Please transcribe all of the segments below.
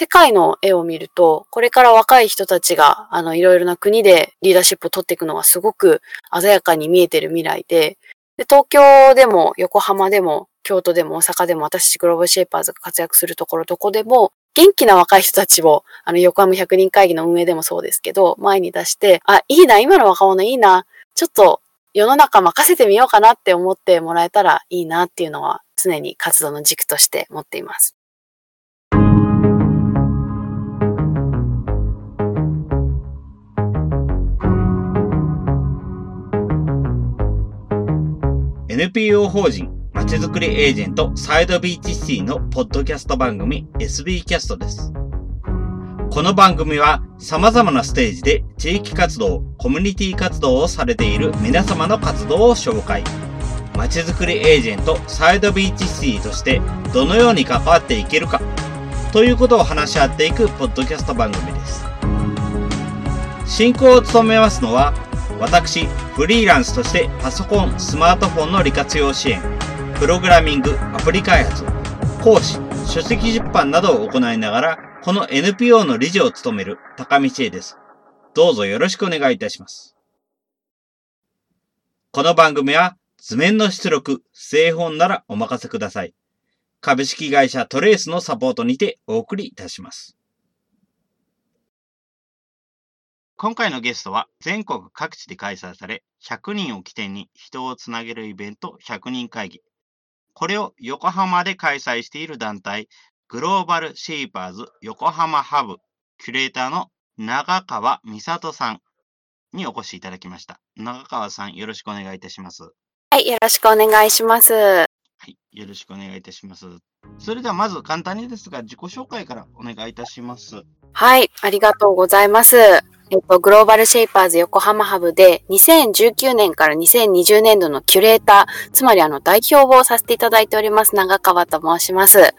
世界の絵を見ると、これから若い人たちが、あの、いろいろな国でリーダーシップを取っていくのがすごく鮮やかに見えてる未来で、で東京でも横浜でも京都でも大阪でも私グローバルシェイパーズが活躍するところどこでも元気な若い人たちを、あの、横浜100人会議の運営でもそうですけど、前に出して、あ、いいな、今の若者いいな、ちょっと世の中任せてみようかなって思ってもらえたらいいなっていうのは常に活動の軸として持っています。NPO 法人まちづくりエージェントサイドビーチシティのポッドキャスト番組 SB キャストです。この番組は様々なステージで地域活動、コミュニティ活動をされている皆様の活動を紹介。まちづくりエージェントサイドビーチシティとしてどのように関わっていけるかということを話し合っていくポッドキャスト番組です。進行を務めますのは私、フリーランスとしてパソコン、スマートフォンの利活用支援、プログラミング、アプリ開発、講師、書籍出版などを行いながらこの NPO の理事を務める高道恵です。どうぞよろしくお願いいたします。この番組は図面の出力、製本ならお任せください。株式会社トレースのサポートにてお送りいたします。今回のゲストは全国各地で開催され、100人を起点に人をつなげるイベント100人会議。これを横浜で開催している団体、グローバルシェイパーズ横浜ハブキュレーターの長川美里さんにお越しいただきました。長川さん、よろしくお願いいたします。はい、よろしくお願いします。はい、よろしくお願いいたします。それではまず簡単にですが、自己紹介からお願いいたします。はい、ありがとうございます。えっと、グローバルシェイパーズ横浜ハブで2019年から2020年度のキュレーター、つまりあの代表をさせていただいております長川と申します。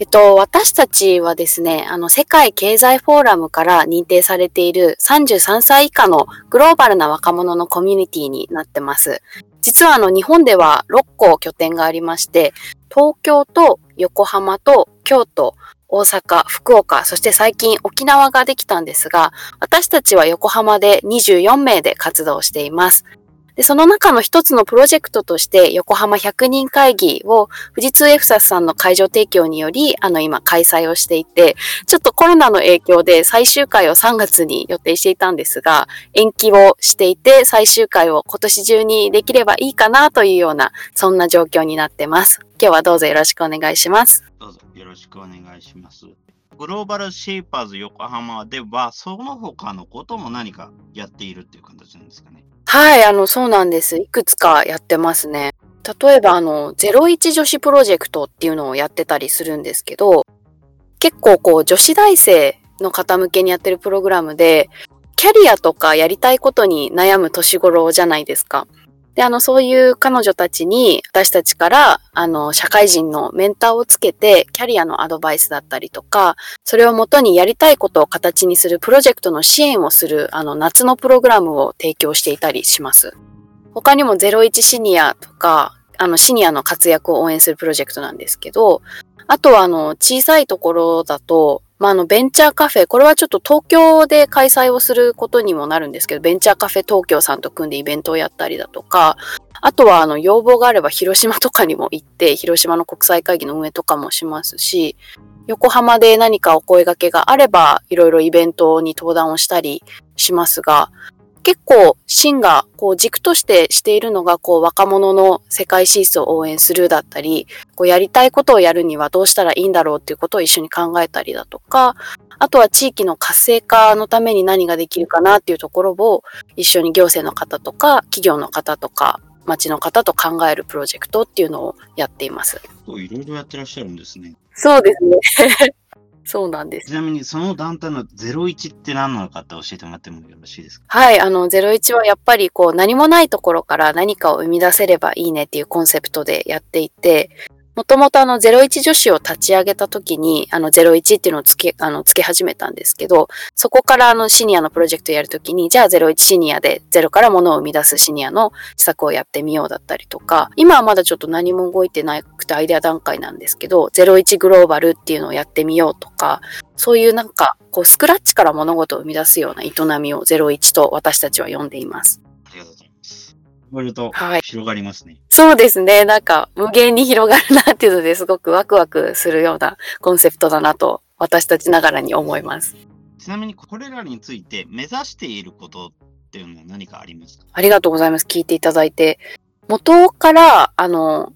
えっと、私たちはですね、あの、世界経済フォーラムから認定されている33歳以下のグローバルな若者のコミュニティになってます。実はあの、日本では6個拠点がありまして、東京と横浜と京都、大阪、福岡、そして最近沖縄ができたんですが、私たちは横浜で24名で活動しています。で、その中の一つのプロジェクトとして横浜100人会議を富士通エフサスさんの会場提供により、あの今開催をしていて、ちょっとコロナの影響で最終回を3月に予定していたんですが、延期をしていて最終回を今年中にできればいいかなというような、そんな状況になってます。今日はどうぞよろしくお願いします。どうぞよろしくお願いします。グローバルシェイパーズ横浜では、その他のことも何かやっているっていう形なんですかね。はい、あの、そうなんです。いくつかやってますね。例えば、あの、01女子プロジェクトっていうのをやってたりするんですけど、結構こう、女子大生の方向けにやってるプログラムで、キャリアとかやりたいことに悩む年頃じゃないですか。で、あの、そういう彼女たちに、私たちから、あの、社会人のメンターをつけて、キャリアのアドバイスだったりとか、それをもとにやりたいことを形にするプロジェクトの支援をする、あの、夏のプログラムを提供していたりします。他にも01シニアとか、あの、シニアの活躍を応援するプロジェクトなんですけど、あとは、あの、小さいところだと、まあ、あの、ベンチャーカフェ、これはちょっと東京で開催をすることにもなるんですけど、ベンチャーカフェ東京さんと組んでイベントをやったりだとか、あとは、あの、要望があれば広島とかにも行って、広島の国際会議の運営とかもしますし、横浜で何かお声掛けがあれば、いろいろイベントに登壇をしたりしますが、結構、シが、こう、軸としてしているのが、こう、若者の世界進出を応援するだったり、こう、やりたいことをやるにはどうしたらいいんだろうっていうことを一緒に考えたりだとか、あとは地域の活性化のために何ができるかなっていうところを、一緒に行政の方とか、企業の方とか、町の方と考えるプロジェクトっていうのをやっています。いろいろやってらっしゃるんですね。そうですね。そうなんです。ちなみにその団体の01って何なのかって教えてもらってもよろしいですか？はい、あの01はやっぱりこう何もないところから何かを生み出せればいいねっていうコンセプトでやっていて、もともとあの01女子を立ち上げた時にあの01っていうのをつけ、あのつけ始めたんですけど、そこからあのシニアのプロジェクトやるときに、じゃあ01シニアでゼロからものを生み出すシニアの施策をやってみようだったりとか、今はまだちょっと何も動いてなくトアイデア段階なんですけど、01グローバルっていうのをやってみようとか、そういうなんか、こう、スクラッチから物事を生み出すような営みを01と私たちは呼んでいます。ありがとうございます。言われるとはい広がりますね。そうですね。なんか、無限に広がるなっていうのですごくワクワクするようなコンセプトだなと、私たちながらに思います。ちなみにこれらについて目指していることっていうのは何かありますか？ありがとうございます。聞いていただいて。元から、あの、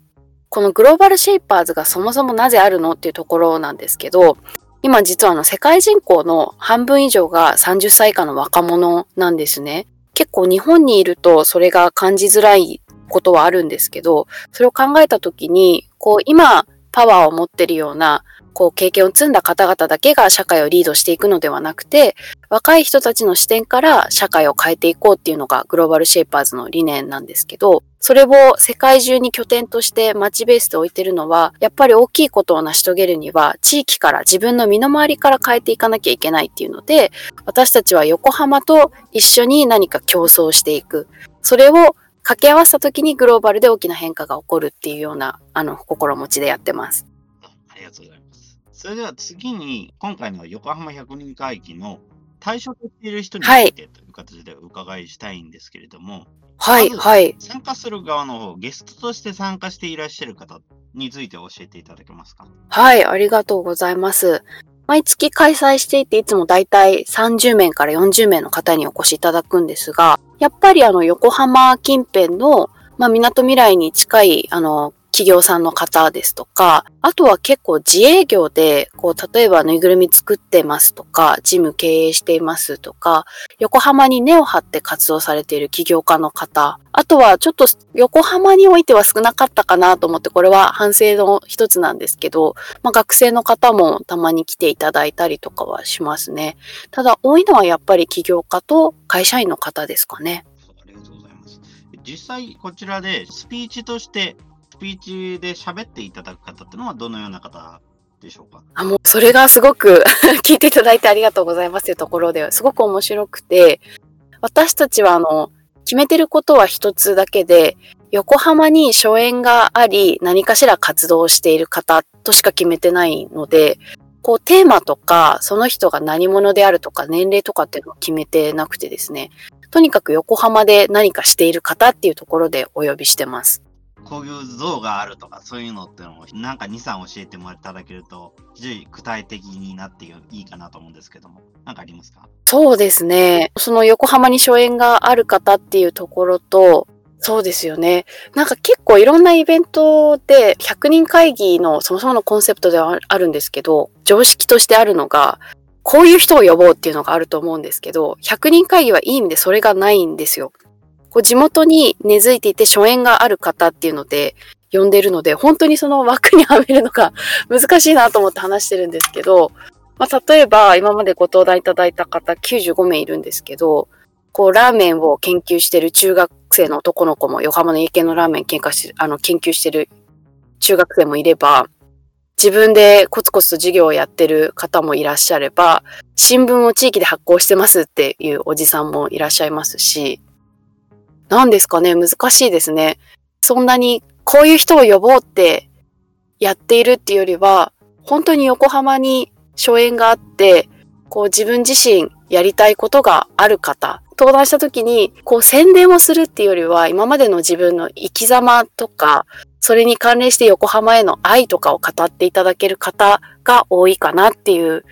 このグローバルシェイパーズがそもそもなぜあるのっていうところなんですけど、今実はあの世界人口の半分以上が30歳以下の若者なんですね。結構日本にいるとそれが感じづらいことはあるんですけど、それを考えた時に、こう今パワーを持ってるような、こう経験を積んだ方々だけが社会をリードしていくのではなくて、若い人たちの視点から社会を変えていこうっていうのがグローバルシェイパーズの理念なんですけど、それを世界中に拠点として街ベースで置いてるのは、やっぱり大きいことを成し遂げるには、地域から自分の身の回りから変えていかなきゃいけないっていうので、私たちは横浜と一緒に何か競争していく。それを掛け合わせた時にグローバルで大きな変化が起こるっていうような、あの、心持ちでやってます。あありがとうございます。それでは次に、今回の横浜100人会議の対象としている人についてという形でお伺いしたいんですけれども、はい、はい。参加する側の方、ゲストとして参加していらっしゃる方について教えていただけますか？はい、ありがとうございます。毎月開催していて、いつもだいたい30名から40名の方にお越しいただくんですが、やっぱりあの横浜近辺の、まあ、港未来に近いあの企業さんの方ですとか、あとは結構自営業で、こう、例えばぬいぐるみ作ってますとか、ジム経営していますとか、横浜に根を張って活動されている起業家の方、あとはちょっと横浜においては少なかったかなと思って、これは反省の一つなんですけど、まあ、学生の方もたまに来ていただいたりとかはしますね。ただ多いのはやっぱり起業家と会社員の方ですかね。ありがとうございます。実際、こちらでスピーチとして、スピーチで喋っていただく方っていうのはどのような方でしょうか？あ、もうそれがすごく 聞いていただいてありがとうございますというところですごく面白くて、私たちはあの、決めてることは一つだけで、横浜に初演があり、何かしら活動している方としか決めてないので、こうテーマとか、その人が何者であるとか、年齢とかっていうのを決めてなくてですね、とにかく横浜で何かしている方っていうところでお呼びしてます。こういう像があるとか、そういうのっていうのを、なんか2、3教えてもらいただけると、非常に具体的になっていいかなと思うんですけども、なんかありますか？そうですね。その横浜に初演がある方っていうところと、そうですよね。なんか結構いろんなイベントで100人会議のそもそものコンセプトではあるんですけど、常識としてあるのが、こういう人を呼ぼうっていうのがあると思うんですけど、100人会議はいい意味でそれがないんですよ。こう地元に根付いていて初演がある方っていうので呼んでるので、本当にその枠にはめるのが 難しいなと思って話してるんですけど、まあ、例えば今までご登壇いただいた方95名いるんですけど、こうラーメンを研究してる中学生の男の子も横浜の家系のラーメン研究しあの研究してる中学生もいれば、自分でコツコツと授業をやってる方もいらっしゃれば、新聞を地域で発行してますっていうおじさんもいらっしゃいますし、何ですかね、難しいですね。そんなにこういう人を呼ぼうってやっているっていうよりは、本当に横浜に初演があって、こう自分自身やりたいことがある方、登壇した時にこう宣伝をするっていうよりは、今までの自分の生き様とか、それに関連して横浜への愛とかを語っていただける方が多いかなっていう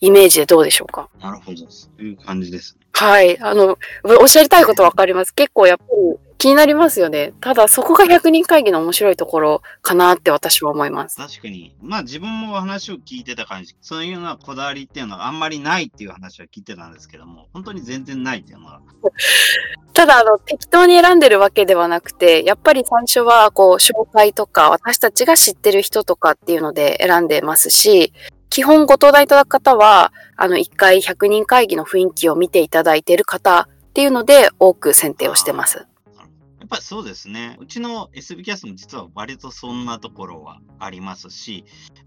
イメージでどうでしょうか？なるほど。そういう感じです。はい。あの、おっしゃりたいことわかります。結構やっぱり気になりますよね。ただそこが100人会議の面白いところかなって私は思います。確かに、まあ自分も話を聞いてた感じ、そういうようなこだわりっていうのはあんまりないっていう話は聞いてたんですけども、本当に全然ないっていうのは、ただ、あの、適当に選んでるわけではなくて、やっぱり最初は、こう、紹介とか、私たちが知ってる人とかっていうので選んでますし、基本ご登壇いただく方は、あの、一回100人会議の雰囲気を見ていただいている方っていうので、多く選定をしてます。やっぱりそうですね。うちの SB キャストも実は割とそんなところはありますし、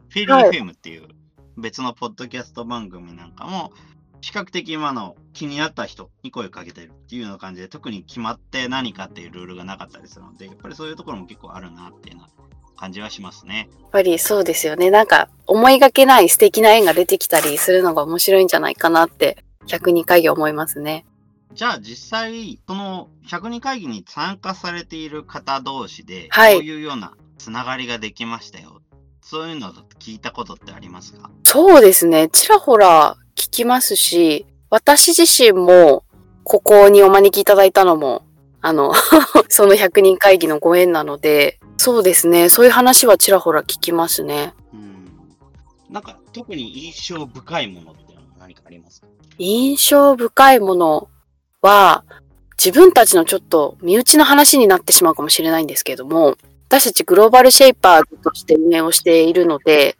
フェリーフェムっていう別のポッドキャスト番組なんかも、比較的今の気になった人に声をかけてるっていうような感じで、特に決まって何かっていうルールがなかったりするので、やっぱりそういうところも結構あるなっていうのは感じはしますね。やっぱりそうですよね。なんか思いがけない素敵な縁が出てきたりするのが面白いんじゃないかなって100人会議思いますね。じゃあ実際、その100人会議に参加されている方同士で、はいこういうようなつながりができましたよ。そういうの聞いたことってありますか？そうですね。ちらほら聞きますし、私自身もここにお招きいただいたのも、あの、その100人会議のご縁なので、そうですね。そういう話はちらほら聞きますね。うん。なんか特に印象深いものって何かありますか？印象深いものは、自分たちのちょっと身内の話になってしまうかもしれないんですけれども、私たちグローバルシェイパーズとして運営をしているので、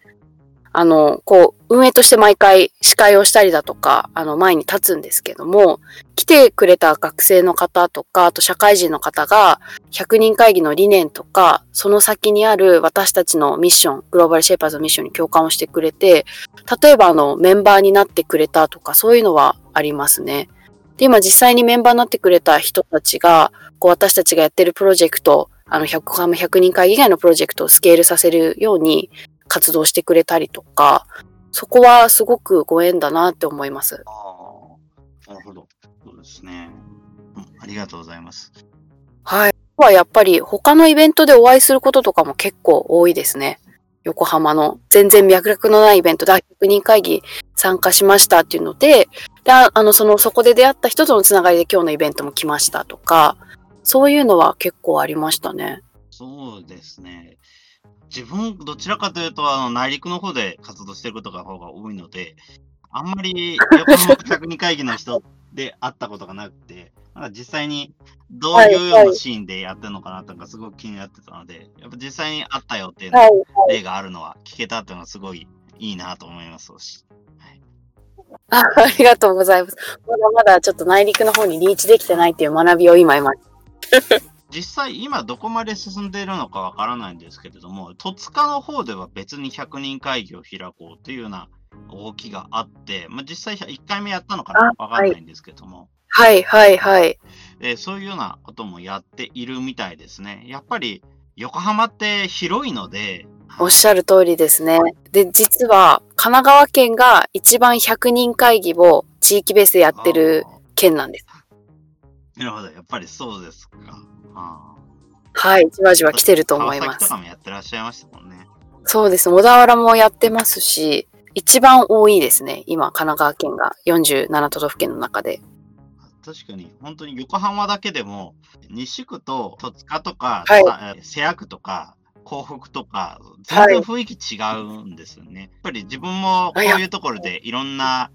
あの、こう、運営として毎回司会をしたりだとか、あの、前に立つんですけども、来てくれた学生の方とか、あと社会人の方が、100人会議の理念とか、その先にある私たちのミッション、グローバルシェイパーズのミッションに共感をしてくれて、例えばあの、メンバーになってくれたとか、そういうのはありますね。で、今実際にメンバーになってくれた人たちが、こう私たちがやってるプロジェクト、あの、100、100人会議以外のプロジェクトをスケールさせるように活動してくれたりとか、そこはすごくご縁だなって思います。ああ、なるほど。そうですね。うんありがとうございます。はい。はやっぱり他のイベントでお会いすることとかも結構多いですね。横浜の全然脈絡のないイベントで100人会議参加しましたっていうので、でああの、その、そこで出会った人とのつながりで今日のイベントも来ましたとか、そういうのは結構ありましたね。そうですね。自分、どちらかというと、あの、内陸の方で活動してることが方が多いので、あんまり 横浜100人会議の人で会ったことがなくて、なんか実際にどういうようなシーンでやってるのかなとかすごく気になってたので、やっぱ実際に会ったよっていうはい。例があるのは聞けたっていうのはすごいいいなと思いますし。はいあありがとうございます。まだまだちょっと内陸の方にリーチできてないっていう学びを今今。実際今どこまで進んでいるのかわからないんですけれども、戸塚の方では別に100人会議を開こうというような動きがあって、まあ、実際1回目やったのかなあわからないんですけども、はい、はい、はい。えーそういうようなこともやっているみたいですね。やっぱり横浜って広いので、おっしゃる通りですね。で、実は神奈川県が一番100人会議を地域ベースでやってる県なんです。なるほど、やっぱりそうですか。あはい、じわじわ来てるとー思います川崎と。かもやってらっしゃいましたもんね。そうです。小田原もやってますし、一番多いですね。今、神奈川県が47都道府県の中で。確かに、本当に横浜だけでも、西区と戸塚とか、はい瀬谷区とか、港北とか、全然雰囲気違うんですよね。やっぱり自分もこういうところでいろんな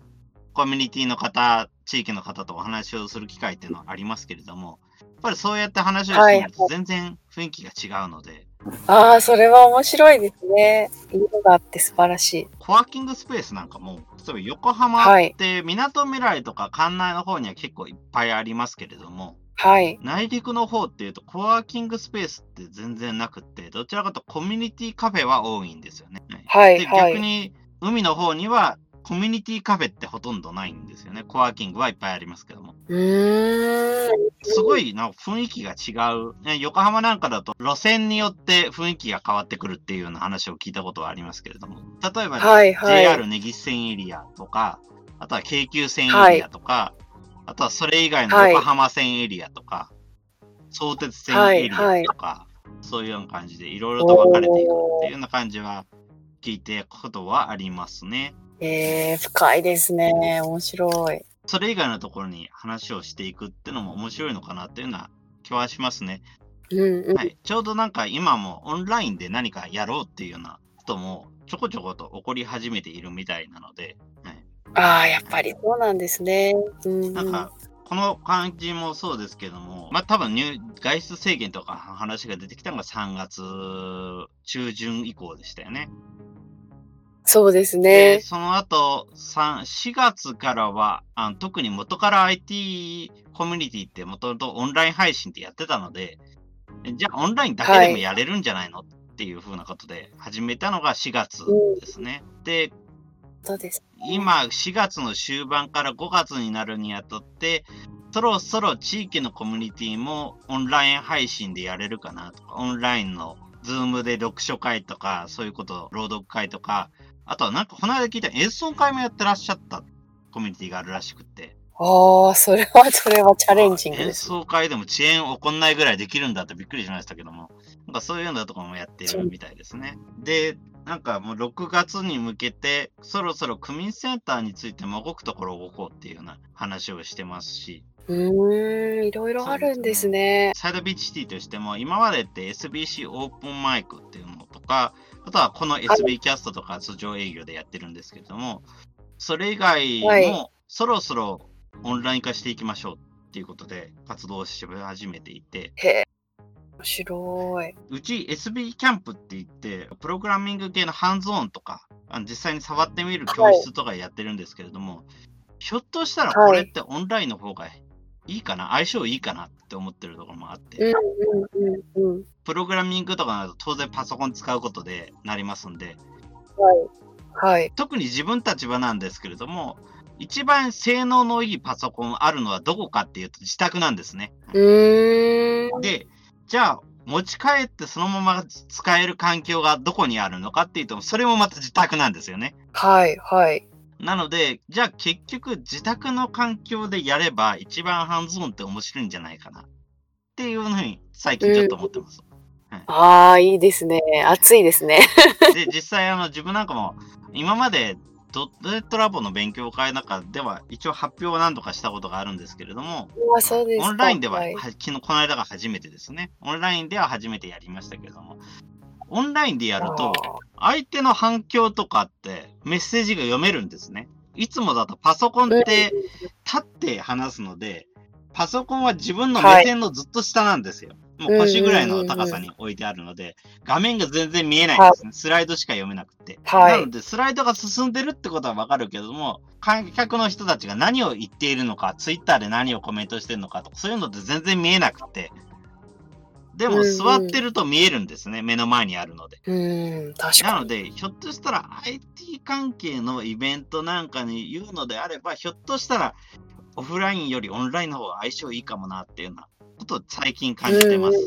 コミュニティの方、地域の方とお話をする機会っていうのはありますけれども、ぱりそうやって話をしると全然雰囲気が違うので、ああ、それは面白いですね。色があって素晴らしい。コワーキングスペースなんかも、例えば横浜はいって、みなとみらいとか関内の方には結構いっぱいありますけれども、はい。内陸の方っていうと、コワーキングスペースって全然なくって、どちらかというとコミュニティカフェは多いんですよね。はい、で、はい。逆に海の方にはコミュニティカフェってほとんどないんですよね。コワーキングはいっぱいありますけども。すごいな雰囲気が違う。ね横浜なんかだと路線によって雰囲気が変わってくるっていうような話を聞いたことはありますけれども。例えば、はい、はい。JR 根岸線エリアとか、あとは京急線エリアとか、あとはそれ以外のはい横浜線エリアとか、相鉄線エリアとか、そういうような感じでいろいろと分かれていくっていうような感じは聞いてことはありますね。えー、深いですね。面白い。それ以外のところに話をしていくっていうのも面白いのかなっていうような気はしますね。うんうん。はい。ちょうどなんか今もオンラインで何かやろうっていうようなこともちょこちょこと起こり始めているみたいなので、はい、ああ、やっぱりそうなんですね。うん、うん。なんか、この感じもそうですけども、まあ多分入外出制限とか話が出てきたのが3月中旬以降でしたよね。そうですで、ね。その後、3 4月からは、あの特に元から IT コミュニティってもともとオンライン配信ってやってたので、じゃあオンラインだけでもやれるんじゃないの、っていう風なことで始めたのが4月ですね。で、そうです。今、4月の終盤から5月になるにあたって、そろそろ地域のコミュニティもオンライン配信でやれるかなとか、オンラインのズームで読書会とか、そういうこと、朗読会とか、あとはなんかこの間聞いた演奏会もやってらっしゃったコミュニティがあるらしくて。ああ、それは、それはチャレンジングです。演奏会でも遅延起こんないぐらいできるんだってびっくりしましたけども、なんかそういうのとかもやってるみたいですね。で、なんかもう6月に向けて、そろそろ区民センターについても動くところを動こうっていうような話をしてますし。うーん、いろいろあるんですね。ねサイドビーチシティとしても、今までって SBC オープンマイクっていうのとか、あとはこの SB キャストとか通常営業でやってるんですけれども、それ以外もそろそろオンライン化していきましょうっていうことで活動し始めていて、へ面白い。うち SB キャンプって言って、プログラミング系のハンズオンとか、実際に触ってみる教室とかやってるんですけれども、はい、ひょっとしたらこれってオンラインの方がいいかな、相性いいかなって思ってるところもあって、プログラミングとかなると当然パソコン使うことでなりますんで、はい。はい、特に自分たちはなんですけれども、一番性能のいいパソコンあるのはどこかっていうと自宅なんですね。で、じゃあ、持ち帰ってそのまま使える環境がどこにあるのかっていうと、それもまた自宅なんですよね。はい、はい。なので、じゃあ結局自宅の環境でやれば一番ハンズオンって面白いんじゃないかなっていうふうに最近ちょっと思ってます。うんはい、ああ、いいですね。暑いですね。で、実際あの自分なんかも今までドットトラボの勉強会の中では一応発表を何度かしたことがあるんですけれども、オンラインでは、はい、昨日この間が初めてですね。オンラインでは初めてやりましたけれども、オンラインでやると、相手の反響とかってメッセージが読めるんですね。いつもだとパソコンって立って話すので、パソコンは自分の目線のずっと下なんですよ。もう腰ぐらいの高さに置いてあるので、画面が全然見えないんですね。スライドしか読めなくて。はい、なので、スライドが進んでるってことはわかるけども、観客の人たちが何を言っているのか、ツイッターで何をコメントしてるのかとか、そういうのって全然見えなくて。でも、座ってると見えるんですね。うんうん、目の前にあるので。うん、確かに。なので、ひょっとしたら IT 関係のイベントなんかに言うのであれば、ひょっとしたら、オフラインよりオンラインの方が相性いいかもなっていうようなことを最近感じてます。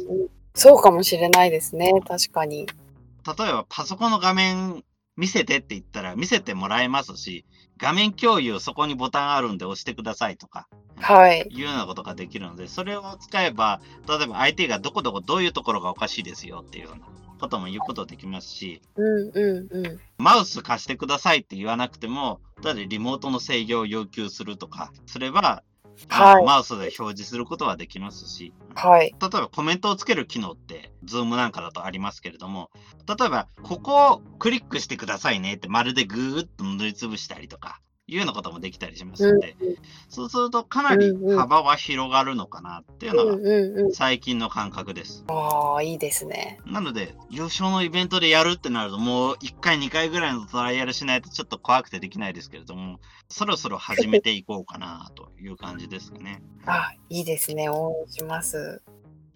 そうかもしれないですね。確かに。例えばパソコンの画面見せてって言ったら見せてもらえますし、画面共有そこにボタンあるんで押してくださいとか、はい。いうようなことができるので、それを使えば、例えば相手がどこどこどういうところがおかしいですよっていうようなことも言うことできますし、うんうんうん。マウス貸してくださいって言わなくても、ただリモートの制御を要求するとかすれば、はい、マウスで表示することはできますし、はい、例えばコメントをつける機能って、ズームなんかだとありますけれども、例えば、ここをクリックしてくださいねって、まるでぐーっと塗りつぶしたりとか、いうようなこともできたりしますので、うん、そうするとかなり幅は広がるのかなっていうのが最近の感覚です。ああ、いいですね。なので、優勝のイベントでやるってなると、もう1回、2回ぐらいのトライアルしないとちょっと怖くてできないですけれども、そろそろ始めていこうかなという感じですかね。あ、いいですね。応援します。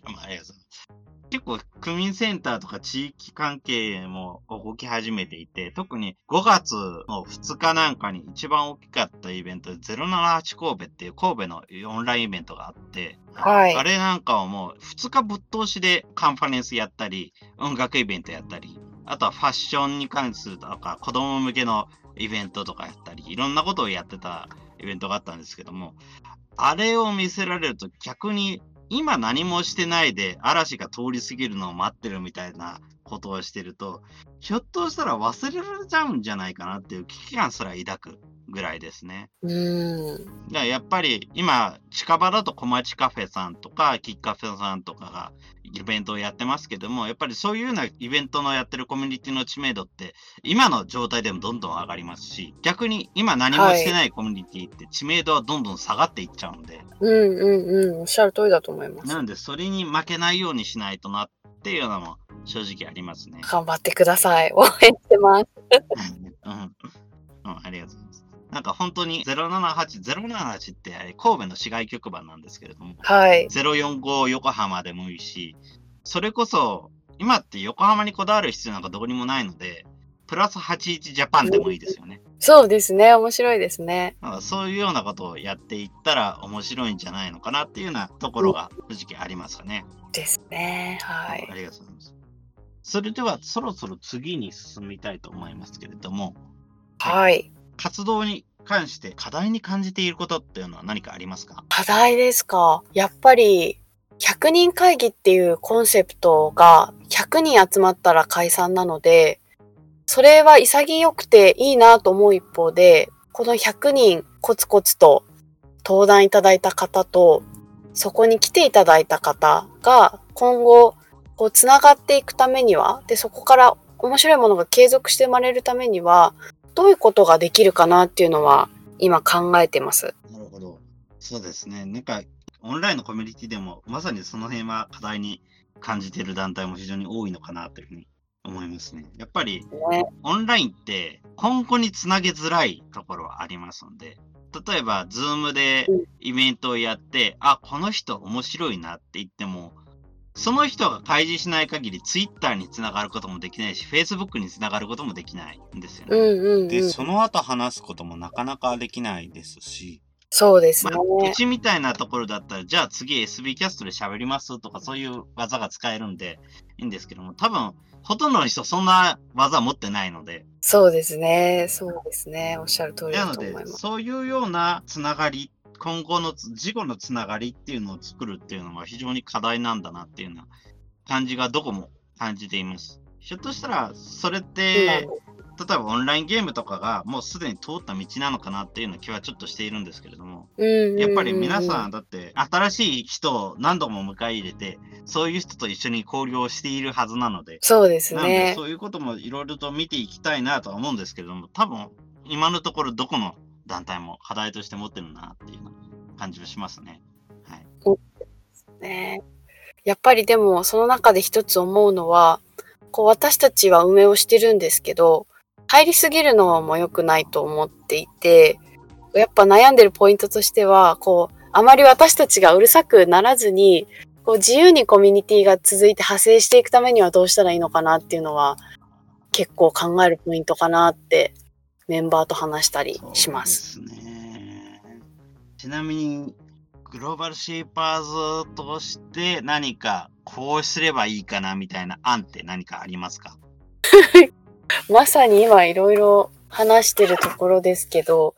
ありがとうございます。結構、区民センターとか地域関係も動き始めていて、特に5月の2日なんかに一番大きかったイベントで078神戸っていう神戸のオンラインイベントがあって、はい、あれなんかはもう2日ぶっ通しでカンファレンスやったり、音楽イベントやったり、あとはファッションに関するとか子供向けのイベントとかやったり、いろんなことをやってたイベントがあったんですけども、あれを見せられると逆に今何もしてないで嵐が通り過ぎるのを待ってるみたいなことをしてると、ひょっとしたら忘れられちゃうんじゃないかなっていう危機感すら抱く。ぐらいですね。うん。やっぱり今、近場だと小町カフェさんとか、キッカフェさんとかがイベントをやってますけども、やっぱりそういうようなイベントのやってるコミュニティの知名度って、今の状態でもどんどん上がりますし、逆に今何もしてないコミュニティって知名度はどんどん下がっていっちゃうんで。うんうんうん、おっしゃる通りだと思います。なんで、それに負けないようにしないとなっていうのも正直ありますね。頑張ってください。応援してます。うん、うん、ありがとうございます。なんか本当に078、078って神戸の市外局番なんですけれども、はい。045横浜でもいいし、それこそ今って横浜にこだわる必要なんかどこにもないので、プラス81ジャパンでもいいですよね。そうですね。面白いですね。そういうようなことをやっていったら面白いんじゃないのかなっていうようなところが正直ありますかね。ですね。はい。ありがとうございます。それではそろそろ次に進みたいと思いますけれども、はい。活動に関して課題に感じていることっていうのは何かありますか？課題ですか？やっぱり、100人会議っていうコンセプトが100人集まったら解散なので、それは潔くていいなと思う一方で、この100人コツコツと登壇いただいた方と、そこに来ていただいた方が今後、こう、つながっていくためには、で、そこから面白いものが継続して生まれるためには、どういうことができるかなっていうのは今考えてます。なるほど。そうですね。なんか、オンラインのコミュニティでも、まさにその辺は課題に感じている団体も非常に多いのかなというふうに思いますね。やっぱり、ね。オンラインって今後につなげづらいところはありますので、例えば、ズームでうんイベントをやって、あ、この人面白いなって言っても、その人が開示しない限り、ツイッターにつながることもできないし、フェイスブックにつながることもできないんですよね。うんうん、うで、ん。その後話すこともなかなかできないですし、そうですまね。あ、うちみたいなところだったら、じゃあ次 SB キャストで喋りますとか、そういう技が使えるんでいいんですけども、多分、ほとんどの人そんな技持ってないので、そうですね。そうですね。おっしゃる通りなのでだと思い、ます。そういうようなつながり、今後のつ事後のつながりっていうのを作るっていうのは非常に課題なんだなっていうような感じがどこも感じています。ひょっとしたら、それって、例えばオンラインゲームとかがもうすでに通った道なのかなっていうような気はちょっとしているんですけれども、うんやっぱり皆さん。んだって新しい人を何度も迎え入れて、そういう人と一緒に交流をしているはずなので、そうですなのでね。そういうこともいろいろと見ていきたいなとは思うんですけれども、多分今のところどこの団体も課題として持ってるなっていう感じはしますね。はい。ねやっぱりでも、その中で一つ思うのは、こう私たちは運営をしてるんですけど、入りすぎるのも良くないと思っていて、やっぱ悩んでるポイントとしては、こう、あまり私たちがうるさくならずに、こう自由にコミュニティが続いて派生していくためにはどうしたらいいのかなっていうのは、結構考えるポイントかなって、メンバーと話したりします。すね。ちなみに、グローバルシーパーズとして何かこうすればいいかなみたいな案って何かありますか？まさに今いろいろ話してるところですけど、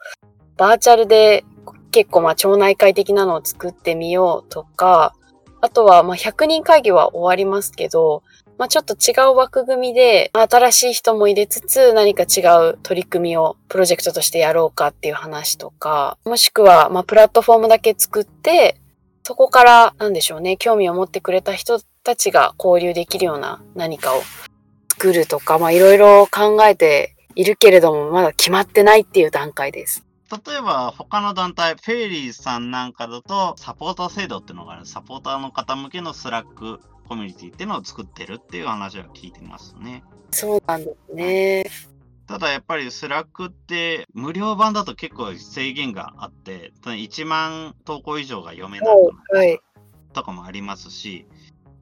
バーチャルで結構まあ町内会的なのを作ってみようとか、あとはまあ100人会議は終わりますけど、まあちょっと違う枠組みで新しい人も入れつつ何か違う取り組みをプロジェクトとしてやろうかっていう話とか、もしくはまあプラットフォームだけ作って、そこからなんでしょうね、興味を持ってくれた人たちが交流できるような何かを作るとか、まあいろいろ考えているけれども、まだ決まってないっていう段階です。例えば他の団体、フェイリーさんなんかだとサポーター制度っていうのがある。サポーターの方向けの Slack コミュニティっていうのを作ってるっていう話は聞いてますね。そうなんですね。ただやっぱり Slack って無料版だと結構制限があって、1万投稿以上が読めないはい。とかもありますし、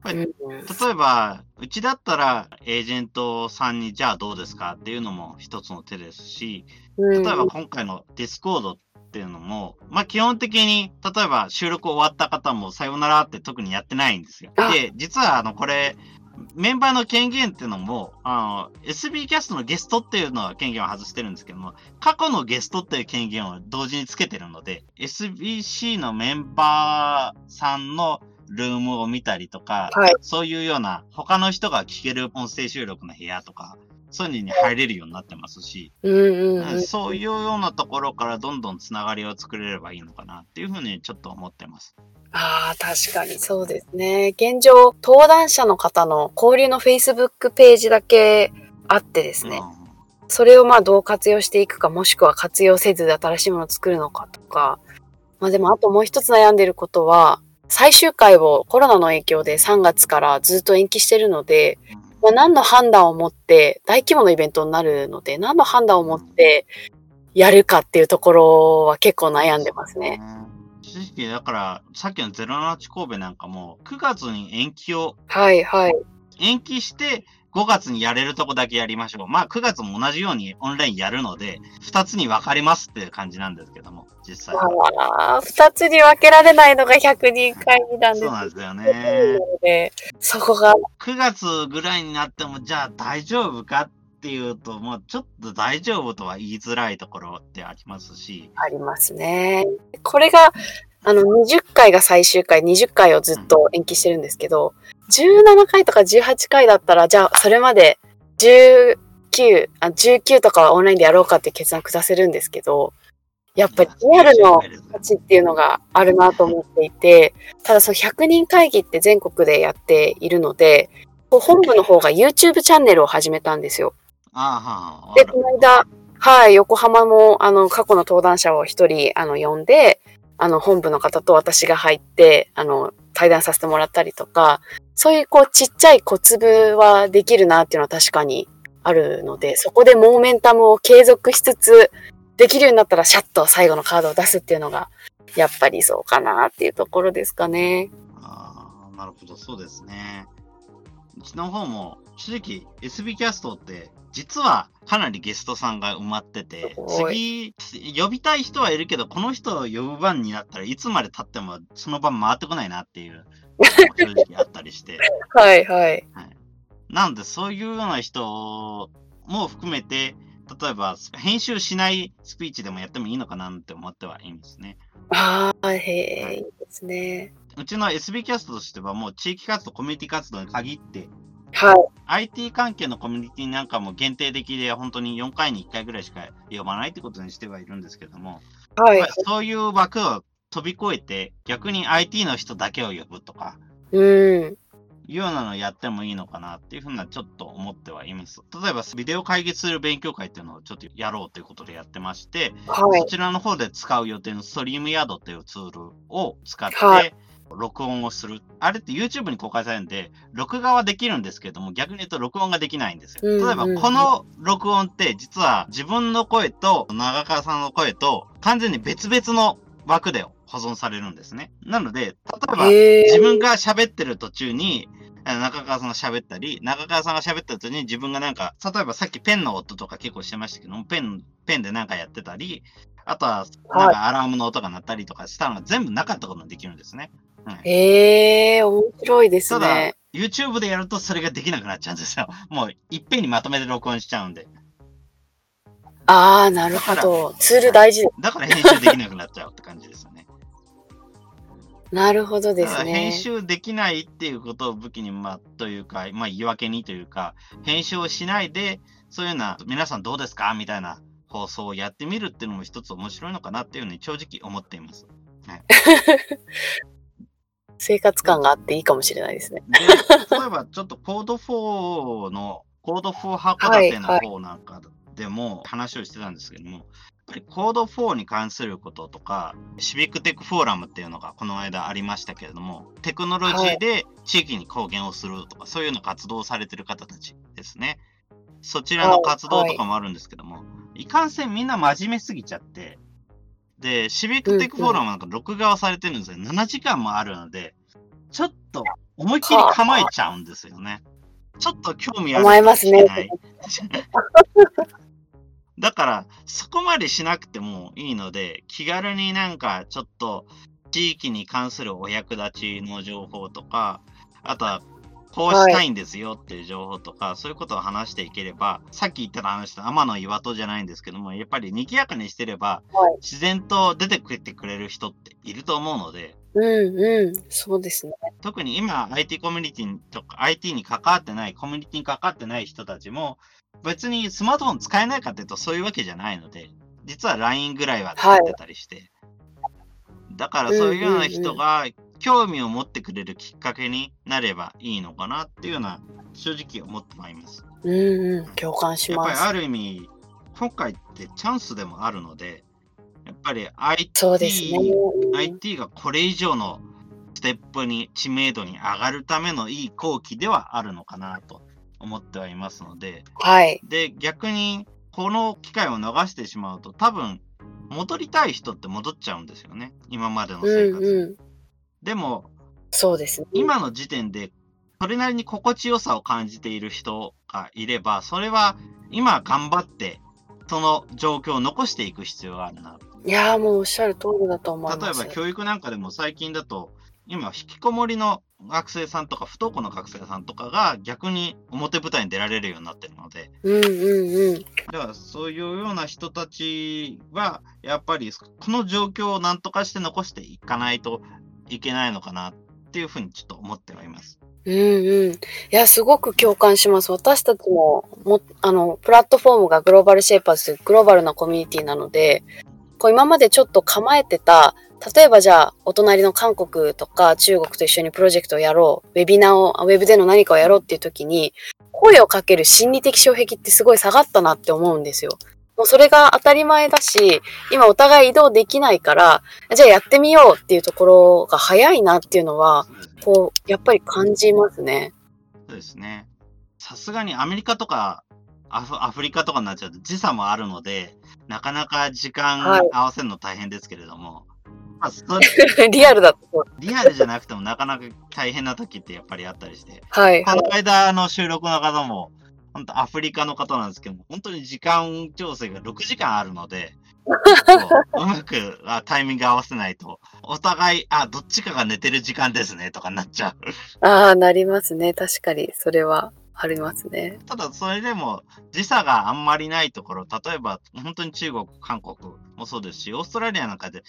例えば、うちだったらエージェントさんにじゃあどうですかっていうのも一つの手ですし、うん例えば今回の Discord っていうのも、まあ基本的に、例えば収録終わった方もさよならって特にやってないんですよ。あ。で、実はあのこれ、メンバーの権限っていうのも、あの、SB キャストのゲストっていうのは権限を外してるんですけども、過去のゲストっていう権限を同時につけてるので、SBC のメンバーさんのルームを見たりとか、はい。そういうような他の人が聞ける音声収録の部屋とか、そういうのに入れるようになってますし。そういうようなところからどんどんつながりを作れればいいのかなっていうふうにちょっと思ってます。ああ、確かにそうですね。現状、登壇者の方の交流の Facebook ページだけあってですね。うんそれをまあどう活用していくか、もしくは活用せず新しいものを作るのかとか。まあでもあともう一つ悩んでることは、最終回をコロナの影響で3月からずっと延期してるので、まあ、何の判断を持って、大規模なイベントになるので、何の判断を持ってやるかっていうところは結構悩んでますね。正直、だから、さっきの07神戸なんかも、9月に延期を、はいはい。延期して、5月にやれるとこだけやりましょう。まあ9月も同じようにオンラインやるので、2つに分かれますっていう感じなんですけども、実際は。ああ、二つに分けられないのが100人会議なんですそうなんですよね。ね。そこが、9月ぐらいになっても、じゃあ大丈夫かっていうと、もうちょっと大丈夫とは言いづらいところってありますし、ありますね。これが、あの、20回が最終回、20回をずっと延期してるんですけど、17回とか18回だったら、じゃあ、それまで19、あ19とかはオンラインでやろうかって決断下せるんですけど、やっぱりリアルの価値っていうのがあるなと思っていて、ただその100人会議って全国でやっているので、本部の方が YouTube チャンネルを始めたんですよ。ああ、はあ、で、この間、はい、横浜も、あの、過去の登壇者を一人、あの、呼んで、あの、本部の方と私が入って、あの、対談させてもらったりとか、そういう、こう、ちっちゃい小粒はできるなっていうのは確かにあるので、そこでモーメンタムを継続しつつ、できるようになったら、シャッと最後のカードを出すっていうのが、やっぱりそうかなっていうところですかね。ああ、なるほど、そうですね。うちの方も、正直、SB キャストって、実はかなりゲストさんが埋まってて、次、呼びたい人はいるけど、この人を呼ぶ番になったらいつまで経ってもその番回ってこないなっていう、正直あったりして。はい、はい。なので、そういうような人も含めて、例えば、編集しないスピーチでもやってもいいのかなって思ってはいいんですね。ああ、へえ、いいですね。うちの SB キャストとしては、もう地域活動、コミュニティ活動に限って、はい。IT 関係のコミュニティなんかも限定的で、本当に4回に1回ぐらいしか呼ばないってことにしてはいるんですけども、はいまあ。そういう枠を飛び越えて、逆に IT の人だけを呼ぶとか、うん。いうようなのをやってもいいのかなっていうふうなちょっと思ってはいます。例えば、ビデオ会議する勉強会っていうのをちょっとやろうということでやってまして、はいそ。ちらの方で使う予定のストリームヤードっていうツールを使って、はい録音をする。あれって YouTube に公開されるんで、録画はできるんですけども、逆に言うと録音ができないんですよ。例えば、この録音って実は自分の声と長川さんの声と完全に別々の枠で保存されるんですね。なので、例えば。自分が喋ってる途中に、中川さんが喋ったり、中川さんが喋った途中に自分がなんか、例えばさっきペンの音とか結構してましたけども、ペン、ペンでなんかやってたり、あとは、なんかアラームの音が鳴ったりとかしたのが全部なかったことができるんですね。へえ、面白いですただね。、YouTube でやるとそれができなくなっちゃうんですよ。もう、いっぺんにまとめて録音しちゃうんで。ああ、なるほど。ツール大事でだから編集できなくなっちゃうって感じですよね。す。なるほどですね。編集できないっていうことを武器に、まあ、というか、まあ、言い訳にというか、編集をしないで、そういうような、皆さんどうですかみたいな放送をやってみるっていうのも一つ面白いのかなっていうふうに正直思っています。生活感があっていいかもしれないですね。で、例えばちょっとコード4の、コード4函館の方なんかでも話をしてたんですけども、やっぱりコード4に関することとか、シビックテックフォーラムっていうのがこの間ありましたけれども、テクノロジーで地域に貢献をするとか、そういうような活動をされてる方たちですね。そちらの活動とかもあるんですけども、いかんせんみんな真面目すぎちゃって、で、シビックテックフォーラムなんか録画はされてるんですよ。7時間もあるので、ちょっと思いっきり構えちゃうんですよね。ちょっと興味あるますね だから、そこまでしなくてもいいので、気軽になんかちょっと地域に関するお役立ちの情報とか、あとはこうしたいんですよっていう情報とか、そういうことを話していければ、さっき言ってた話と天の岩戸じゃないんですけども、やっぱり賑やかにしてれば、はい自然と出てきてくれる人っていると思うので、うんうん。そうですね。特に今 IT コミュニティとか IT に関わってない、コミュニティに関わってない人たちも、別にスマートフォン使えないかっていうとそういうわけじゃないので、実は LINE ぐらいは使ってたりして。だからそういうような人が興味を持ってくれるきっかけになればいいのかなっていうような正直思ってまいります。うんうん。共感します。やっぱりある意味、今回ってチャンスでもあるので、やっぱり IT そうですね。IT がこれ以上のステップに知名度に上がるためのいい後期ではあるのかなと思ってはいますので、はい。で、逆にこの機会を逃してしまうと多分戻りたい人って戻っちゃうんですよね。今までのう生活。んうん。でも、そうですね。今の時点でそれなりに心地よさを感じている人かいれば、それは今頑張って、その状況を残していく必要があるな。いやーもうおっしゃる通りだと思います。例えば教育なんかでも最近だと、今、引きこもりの学生さんとか、不登校の学生さんとかが逆に表舞台に出られるようになってるので、うんうんうん。だからそういうような人たちは、やっぱりこの状況を何とかして残していかないといけないのかなっていうふうにちょっと思ってはいます。うんうん。いや、すごく共感します。私たちも、も、あの、プラットフォームがグローバルシェイパーズグローバルなコミュニティなので、こう今までちょっと構えてた例えばじゃあ、お隣の韓国とか中国と一緒にプロジェクトをやろう、ウェビナーを、ウェブでの何かをやろうっていう時に、声をかける心理的障壁ってすごい下がったなって思うんですよ。もうそれが当たり前だし、今お互い移動できないから、じゃあやってみようっていうところが早いなっていうのは、こう、やっぱり感じますね。そうですね。さすがにアメリカとかアフアフリカとかになっちゃうと時差もあるので、なかなか時間合わせるの大変ですけれども、あ、それ リアルだと。リアルじゃなくてもなかなか大変な時ってやっぱりあったりして。はい、この間の収録の方も、本当アフリカの方なんですけども、本当に時間調整が6時間あるので、うまくタイミング合わせないと、お互い、あ、どっちかが寝てる時間ですねとかなっちゃう。ああ、なりますね。確かに、それは。ありますね。ただ、それでも時差があんまりないところ、例えば本当に中国、韓国もそうですし、オーストラリアなんかで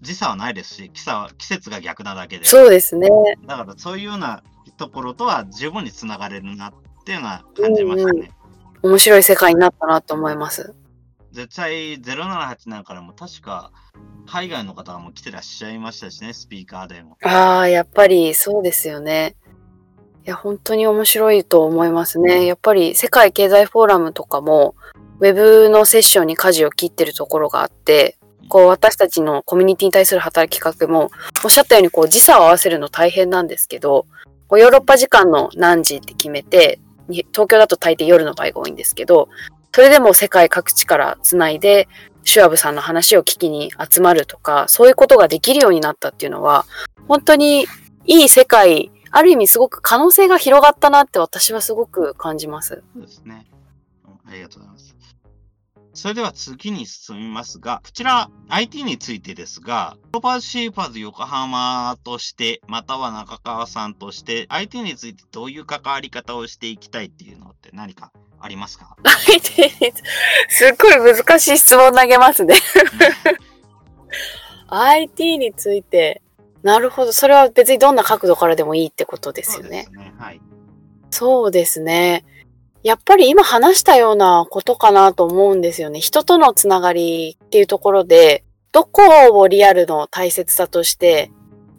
時差はないですし、季季節が逆なだけで。そうですね。だからそういうようなところとは十分につながれるなっていうのは感じましたね。うん、面白い世界になったなと思います。絶対078なんからも確か海外の方も来てらっしゃいましたしね、スピーカーでも。ああ、やっぱりそうですよね。いや、本当に面白いと思いますね。やっぱり世界経済フォーラムとかも、ウェブのセッションに舵を切ってるところがあって、こう私たちのコミュニティに対する働きかけも、おっしゃったようにこう時差を合わせるの大変なんですけど、こうヨーロッパ時間の何時って決めて、東京だと大抵夜の場合が多いんですけど、それでも世界各地からつないで、シュアブさんの話を聞きに集まるとか、そういうことができるようになったっていうのは、本当にいい世界、ある意味すごく可能性が広がったなって私はすごく感じます。そうですね。ありがとうございます。それでは次に進みますが、こちら IT についてですが、ローバーシーパーズ横浜として、または中川さんとして、IT についてどういう関わり方をしていきたいっていうのって何かありますか ?IT にすっごい難しい質問投げますね IT について、なるほど。それは別にどんな角度からでもいいってことですよね。そうですね。はい。そうですね。やっぱり今話したようなことかなと思うんですよね。人とのつながりっていうところで、どこをリアルの大切さとして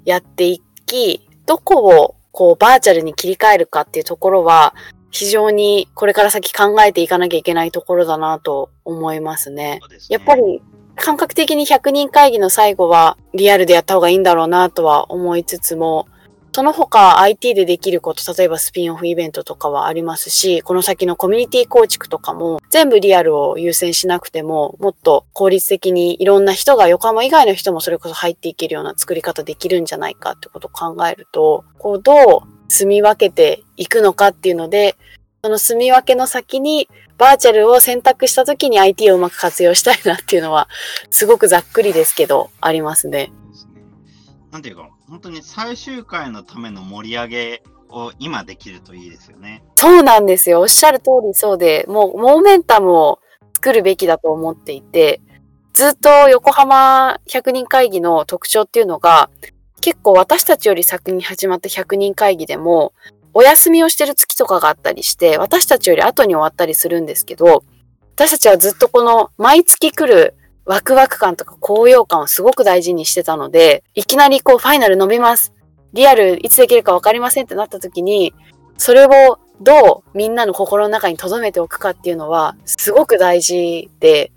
やっていき、どこをこうバーチャルに切り替えるかっていうところは、非常にこれから先考えていかなきゃいけないところだなと思いますね。すねやっぱり感覚的に100人会議の最後はリアルでやった方がいいんだろうなとは思いつつも、その他 IT でできること、例えばスピンオフイベントとかはありますし、この先のコミュニティ構築とかも全部リアルを優先しなくても、もっと効率的にいろんな人が横浜以外の人もそれこそ入っていけるような作り方できるんじゃないかってことを考えると、こうどう住み分けていくのかっていうので、その住み分けの先にバーチャルを選択した時に IT をうまく活用したいなっていうのは、すごくざっくりですけど、ありますね。なんていうか、本当に最終回のための盛り上げを今できるといいですよね。そうなんですよ。おっしゃる通りそうで、もうモーメンタムを作るべきだと思っていて、ずっと横浜100人会議の特徴っていうのが、結構私たちより先に始まった100人会議でも、お休みをしてる月とかがあったりして、私たちより後に終わったりするんですけど、私たちはずっとこの毎月来るワクワク感とか高揚感をすごく大事にしてたので、いきなりこうファイナル伸びます。リアルいつできるかわかりませんってなった時に、それをどうみんなの心の中に留めておくかっていうのはすごく大事で、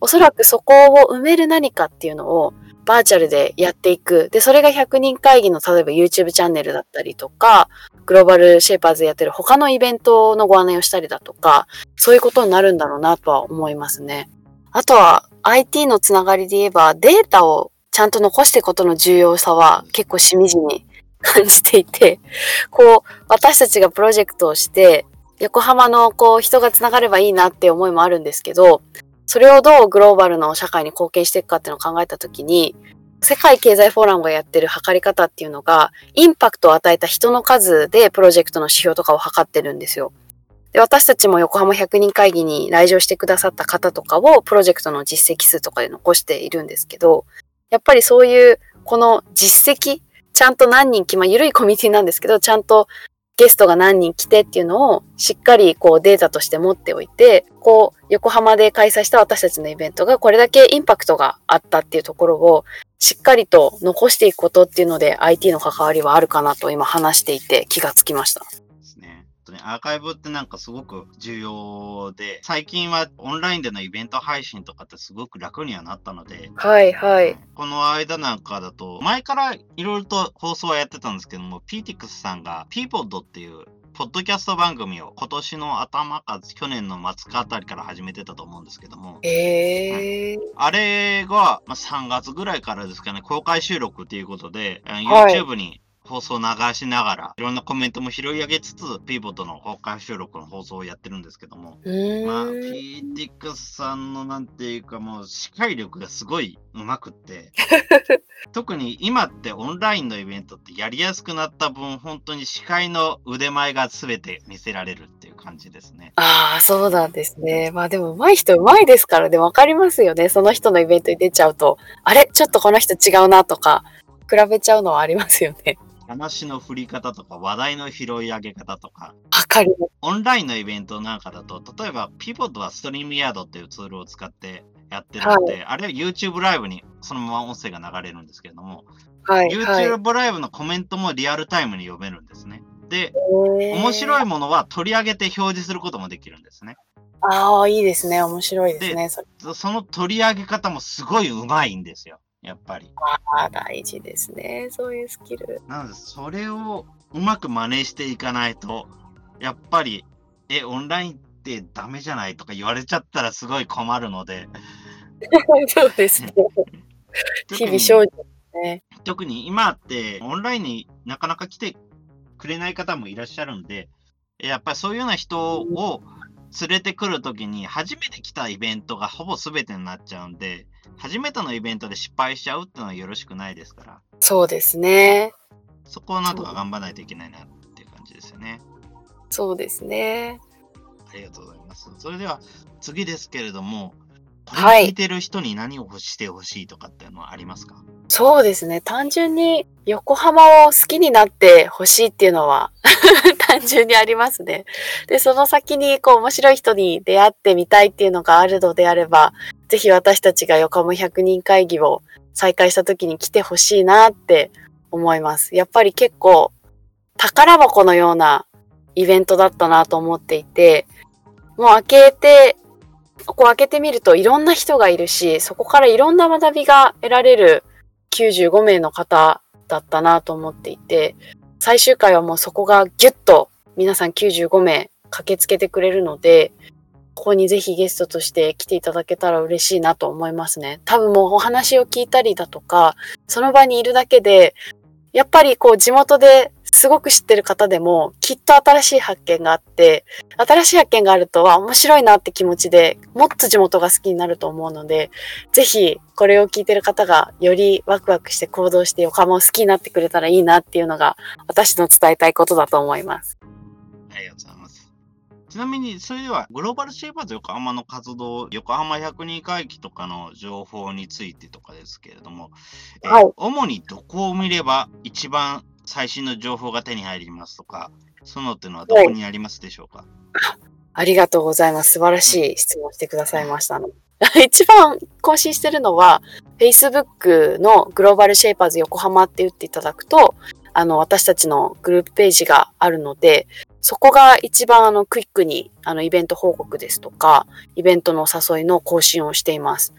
おそらくそこを埋める何かっていうのをバーチャルでやっていく。で、それが100人会議の例えば YouTube チャンネルだったりとか、グローバルシェイパーズやってる他のイベントのご案内をしたりだとか、そういうことになるんだろうなとは思いますね。あとは IT のつながりで言えばデータをちゃんと残していくことの重要さは結構しみじみ感じていて、こう、私たちがプロジェクトをして、横浜のこう人がつながればいいなって思いもあるんですけど、それをどうグローバルの社会に貢献していくかっていうのを考えたときに、世界経済フォーラムがやってる測り方っていうのが、インパクトを与えた人の数でプロジェクトの指標とかを測ってるんですよ。で私たちも横浜100人会議に来場してくださった方とかをプロジェクトの実績数とかで残しているんですけど、やっぱりそういうこの実績、ちゃんと何人来、まあ緩いコミュニティなんですけど、ちゃんとゲストが何人来てっていうのをしっかりこうデータとして持っておいて、こう横浜で開催した私たちのイベントがこれだけインパクトがあったっていうところをしっかりと残していくことっていうので IT の関わりはあるかなと今話していて気がつきました。アーカイブってなんかすごく重要で、最近はオンラインでのイベント配信とかってすごく楽にはなったので、はいはい。この間なんかだと、前からいろいろと放送はやってたんですけども、PTX さんが Peapod っていうポッドキャスト番組を今年の頭か去年の末かあたりから始めてたと思うんですけども。えー、あれが、まあ、3月ぐらいからですかね、公開収録っていうことで、YouTube に放送を流しながら、いろんなコメントも拾い上げつつ、ピーボットの公開収録の放送をやってるんですけども、まあ、PTX さんのなんていうかもう、視界力がすごい上手くって、特に今ってオンラインのイベントってやりやすくなった分、本当に司会の腕前が全て見せられるっていう感じですね。ああ、そうなんですね。まあでも上手い人上手いですからね、わかりますよね。その人のイベントに出ちゃうと、あれ？ちょっとこの人違うなとか、比べちゃうのはありますよね。話の振り方とか、話題の拾い上げ方とか。わかる。オンラインのイベントなんかだと、例えば、ピボットはストリームヤードっていうツールを使ってやってるので、はい、あれは YouTube ライブにそのまま音声が流れるんですけれども、はい、YouTube ライブのコメントもリアルタイムに読めるんですね。で、面白いものは取り上げて表示することもできるんですね。ああ、いいですね。面白いですね。そその取り上げ方もすごい上手いんですよ。やっぱり。ああ、大事ですね。そういうスキル。なので、それをうまく真似していかないと、やっぱり、え、オンラインってダメじゃないとか言われちゃったらすごい困るので。そうですね。日々精進ね。特に今ってオンラインになかなか来てくれない方もいらっしゃるんで、やっぱりそういうような人を連れてくるときに初めて来たイベントがほぼ全てになっちゃうんで、初めてのイベントで失敗しちゃうっていうのはよろしくないですから。そうですね。そこをなんとか頑張らないといけないなっていう感じですよね。そうですね。ありがとうございます。それでは次ですけれども、これ聞いてる人に何をしてほしいとかっていうのはありますか、はい、そうですね。単純に横浜を好きになってほしいっていうのは 単純にありますね。で、その先にこう面白い人に出会ってみたいっていうのがあるのであれば、ぜひ私たちが横浜100人会議を再開した時に来てほしいなって思います。やっぱり結構宝箱のようなイベントだったなと思っていて、もう開けて、ここ開けてみるといろんな人がいるし、そこからいろんな学びが得られる95名の方だったなと思っていて、最終回はもうそこがギュッと皆さん95名駆けつけてくれるので、ここにぜひゲストとして来ていただけたら嬉しいなと思いますね。多分もうお話を聞いたりだとか、その場にいるだけで、やっぱりこう地元ですごく知ってる方でもきっと新しい発見があって、新しい発見があるとは面白いなって気持ちでもっと地元が好きになると思うので、ぜひこれを聞いてる方がよりワクワクして行動して横浜を好きになってくれたらいいなっていうのが私の伝えたいことだと思います。ありがとうございます。ちなみに、それでは、グローバルシェーバーズ横浜の活動、横浜100人会議とかの情報についてとかですけれども、はい、え主にどこを見れば一番最新の情報が手に入りますとか、そのっていうのはどこにありますでしょうか、はい、ありがとうございます。素晴らしい質問してくださいましたの。一番更新してるのは、Facebook のグローバルシェイパーズ横浜って打っていただくと、あの、私たちのグループページがあるので、そこが一番あのクイックにあのイベント報告ですとか、イベントの誘いの更新をしています。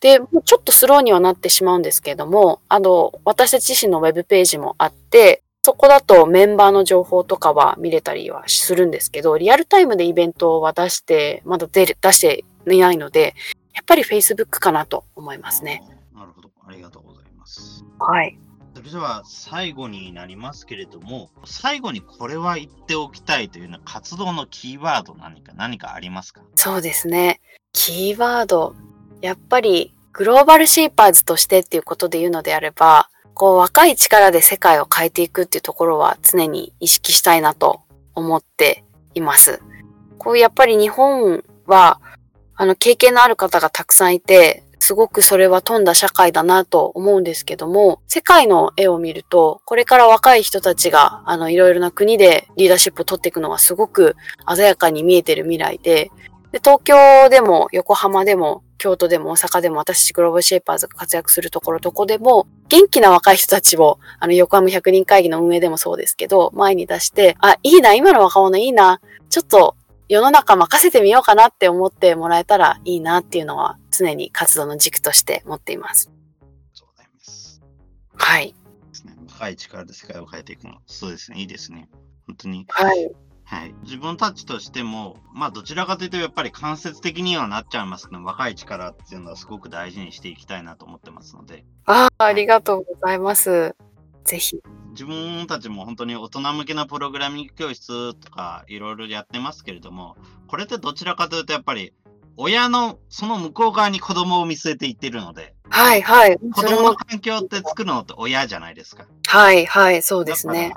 で、もうちょっとスローにはなってしまうんですけれども、あの、私たち自身のウェブページもあって、そこだとメンバーの情報とかは見れたりはするんですけど、リアルタイムでイベントは出して、まだ出出していないので、やっぱり Facebook かなと思いますね。なるほど。ありがとうございます。はい。それでは最後になりますけれども、最後にこれは言っておきたいというような活動のキーワード何か何かありますか？そうですね。キーワード。やっぱりグローバルシーパーズとしてっていうことで言うのであれば、こう若い力で世界を変えていくっていうところは常に意識したいなと思っています。こうやっぱり日本はあの経験のある方がたくさんいて、すごくそれは富んだ社会だなと思うんですけども、世界の絵を見ると、これから若い人たちが、あの、いろいろな国でリーダーシップを取っていくのがすごく鮮やかに見えてる未来で、で東京でも横浜でも京都でも大阪でも私たちグローバルシェイパーズが活躍するところどこでも元気な若い人たちをあの横浜100人会議の運営でもそうですけど前に出してあ、いいな、今の若者いいな、ちょっと世の中任せてみようかなって思ってもらえたらいいなっていうのは常に活動の軸として持っています。そうございます。はい。ですね。若い力で世界を変えていくの。そうですね。いいですね。本当に。はい。はい。自分たちとしても、まあどちらかというとやっぱり間接的にはなっちゃいますけど、若い力っていうのはすごく大事にしていきたいなと思ってますので。ああ、ありがとうございます。ぜひ。自分たちも本当に大人向けなプログラミング教室とかいろいろやってますけれども、これってどちらかというとやっぱり親のその向こう側に子供を見据えていってるので、はいはい。子供の環境って作るのって親じゃないですか。はいはい、そうですね。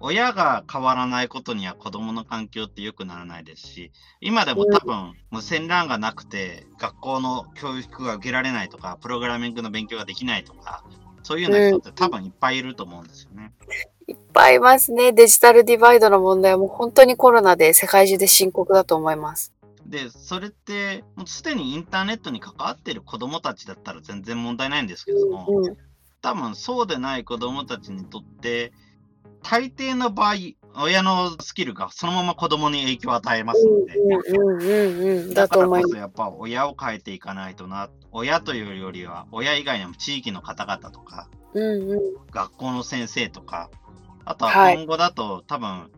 親が変わらないことには子供の環境って良くならないですし、今でも多分無線 LAN がなくて学校の教育が受けられないとか、プログラミングの勉強ができないとか、そういうような人って多分いっぱいいると思うんですよね。いっぱいいますね。デジタルディバイドの問題はもう本当にコロナで世界中で深刻だと思います。で、それって、もうすでにインターネットに関わっている子供たちだったら全然問題ないんですけども、うんうん、多分そうでない子供たちにとって、大抵の場合、親のスキルがそのまま子供に影響を与えますので、だからこそやっぱ親を変えていかないとな、親というよりは親以外にも地域の方々とか、うんうん、学校の先生とか、あとは今後だと、はい、多分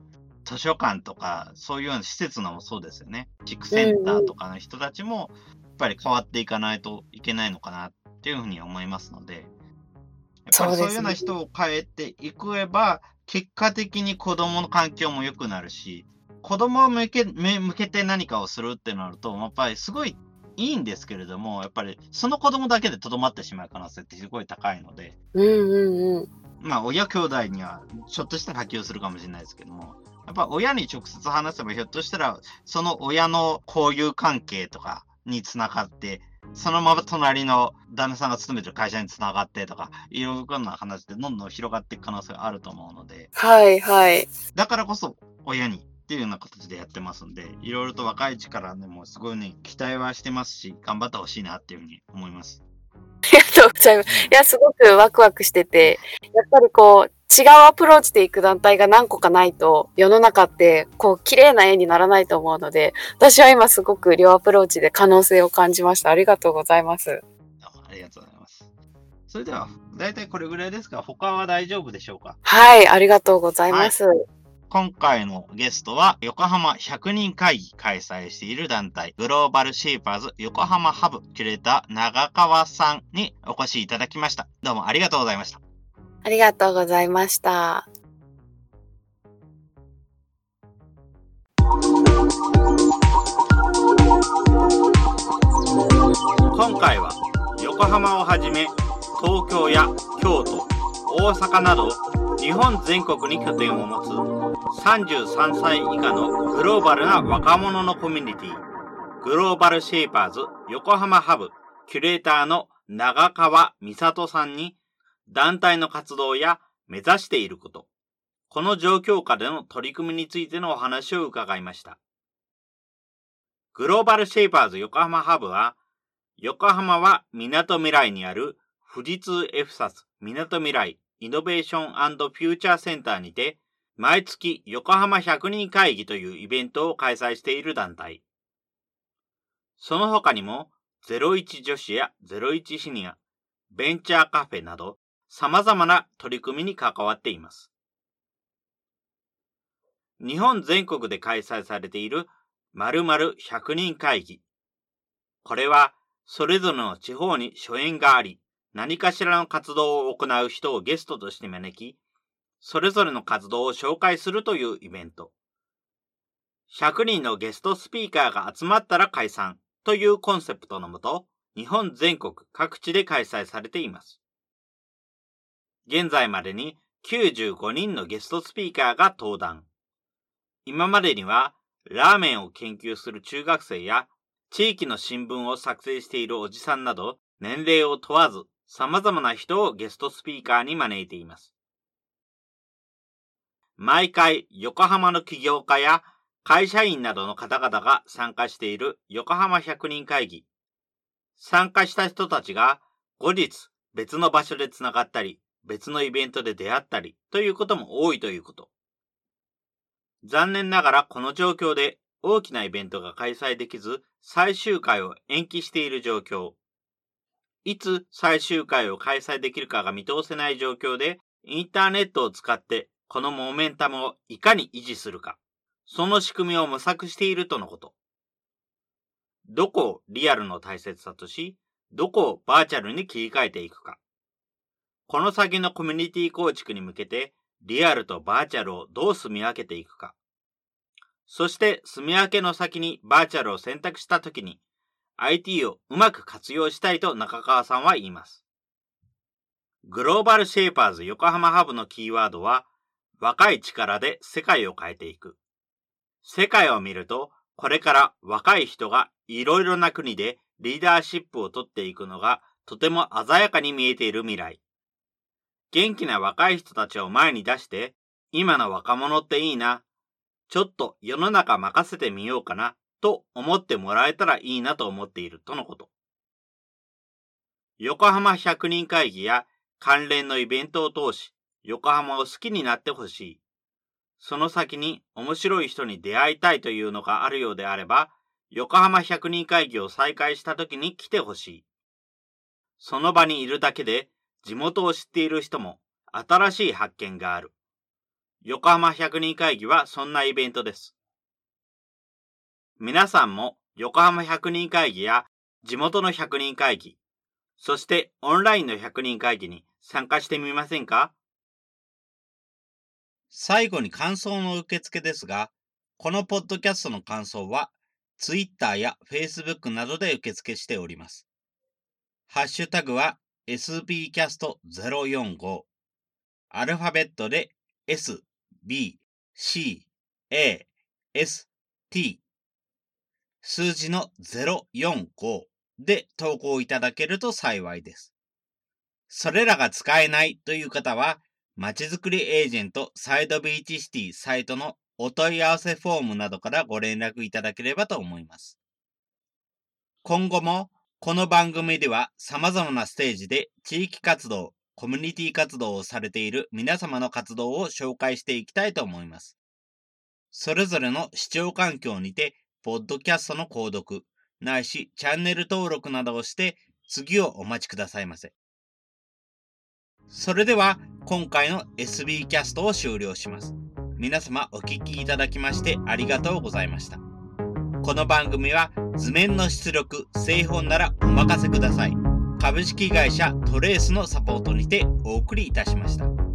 図書館とかそういうような施設のもそうですよね。地区センターとかの人たちもやっぱり変わっていかないといけないのかなっていうふうに思いますので、やっぱりそういうような人を変えていけば、結果的に子供の環境も良くなるし、子供を向け向けて何かをするってなると、やっぱりすごいいいんですけれども、やっぱりその子供だけでとどまってしまう可能性ってすごい高いので、うんうんうん。まあ、親兄弟にはちょっとした波及するかもしれないですけども、やっぱ親に直接話せば、ひょっとしたら、その親の交友関係とかにつながって、そのまま隣の旦那さんが勤めてる会社につながってとか、いろいろな話でどんどん広がっていく可能性があると思うので。はいはい。だからこそ、親にっていうような形でやってますんで、いろいろと若い力でもすごいね、期待はしてますし、頑張ってほしいなっていうふうに思います。ありがとうございます。いや、すごくワクワクしてて、やっぱりこう、違うアプローチでいく団体が何個かないと、世の中って、こう、綺麗な絵にならないと思うので、私は今すごく両アプローチで可能性を感じました。ありがとうございます。ありがとうございます。それでは、だいたいこれぐらいですが、他は大丈夫でしょうか？はい、ありがとうございます。はい今回のゲストは横浜100人会議開催している団体グローバルシーパーズ横浜ハブキュレーター長川さんにお越しいただきました。どうもありがとうございました。ありがとうございました。今回は横浜をはじめ東京や京都、大阪など日本全国に拠点を持つ33歳以下のグローバルな若者のコミュニティ、グローバルシェイパーズ横浜ハブキュレーターの長川美里さんに団体の活動や目指していること、この状況下での取り組みについてのお話を伺いました。グローバルシェイパーズ横浜ハブは、横浜は港未来にある富士通エフサス港未来イノベーションフューチャーセンターにて、毎月横浜100人会議というイベントを開催している団体。その他にも、01女子や01シニア、ベンチャーカフェなど、様々な取り組みに関わっています。日本全国で開催されている〇〇100人会議。これは、それぞれの地方に所縁があり、何かしらの活動を行う人をゲストとして招き、それぞれの活動を紹介するというイベント。100人のゲストスピーカーが集まったら解散というコンセプトのもと、日本全国各地で開催されています。現在までに95人のゲストスピーカーが登壇。今までには、ラーメンを研究する中学生や、地域の新聞を作成しているおじさんなど、年齢を問わず、様々な人をゲストスピーカーに招いています。毎回、横浜の起業家や会社員などの方々が参加している横浜百人会議。参加した人たちが後日別の場所で繋がったり、別のイベントで出会ったりということも多いということ。残念ながらこの状況で大きなイベントが開催できず最終回を延期している状況。いつ最終回を開催できるかが見通せない状況でインターネットを使ってこのモメンタムをいかに維持するか。その仕組みを模索しているとのこと。どこをリアルの大切さとし、どこをバーチャルに切り替えていくか。この先のコミュニティ構築に向けて、リアルとバーチャルをどう住み分けていくか。そして住み分けの先にバーチャルを選択したときに、IT をうまく活用したいと中川さんは言います。グローバルシェイパーズ横浜ハブのキーワードは、若い力で世界を変えていく。世界を見ると、これから若い人がいろいろな国でリーダーシップを取っていくのがとても鮮やかに見えている未来。元気な若い人たちを前に出して、今の若者っていいな。ちょっと世の中任せてみようかな、と思ってもらえたらいいなと思っているとのこと。横浜百人会議や関連のイベントを通し、横浜を好きになってほしい。その先に面白い人に出会いたいというのがあるようであれば、横浜百人会議を再開した時に来てほしい。その場にいるだけで地元を知っている人も新しい発見がある。横浜百人会議はそんなイベントです。皆さんも横浜百人会議や地元の百人会議、そしてオンラインの百人会議に参加してみませんか？最後に感想の受付ですが、このポッドキャストの感想は Twitter や Facebook などで受付しております。ハッシュタグは sbcast045 アルファベットで s, b, c, a, s, t 数字の045で投稿いただけると幸いです。それらが使えないという方は、まちづくりエージェントサイドビーチシティサイトのお問い合わせフォームなどからご連絡いただければと思います。今後もこの番組では様々なステージで地域活動、コミュニティ活動をされている皆様の活動を紹介していきたいと思います。それぞれの視聴環境にて、ポッドキャストの購読、ないしチャンネル登録などをして次をお待ちくださいませ。それでは今回の SB キャストを終了します。皆様お聴きいただきましてありがとうございました。この番組は図面の出力、製本ならお任せください。株式会社トレースのサポートにてお送りいたしました。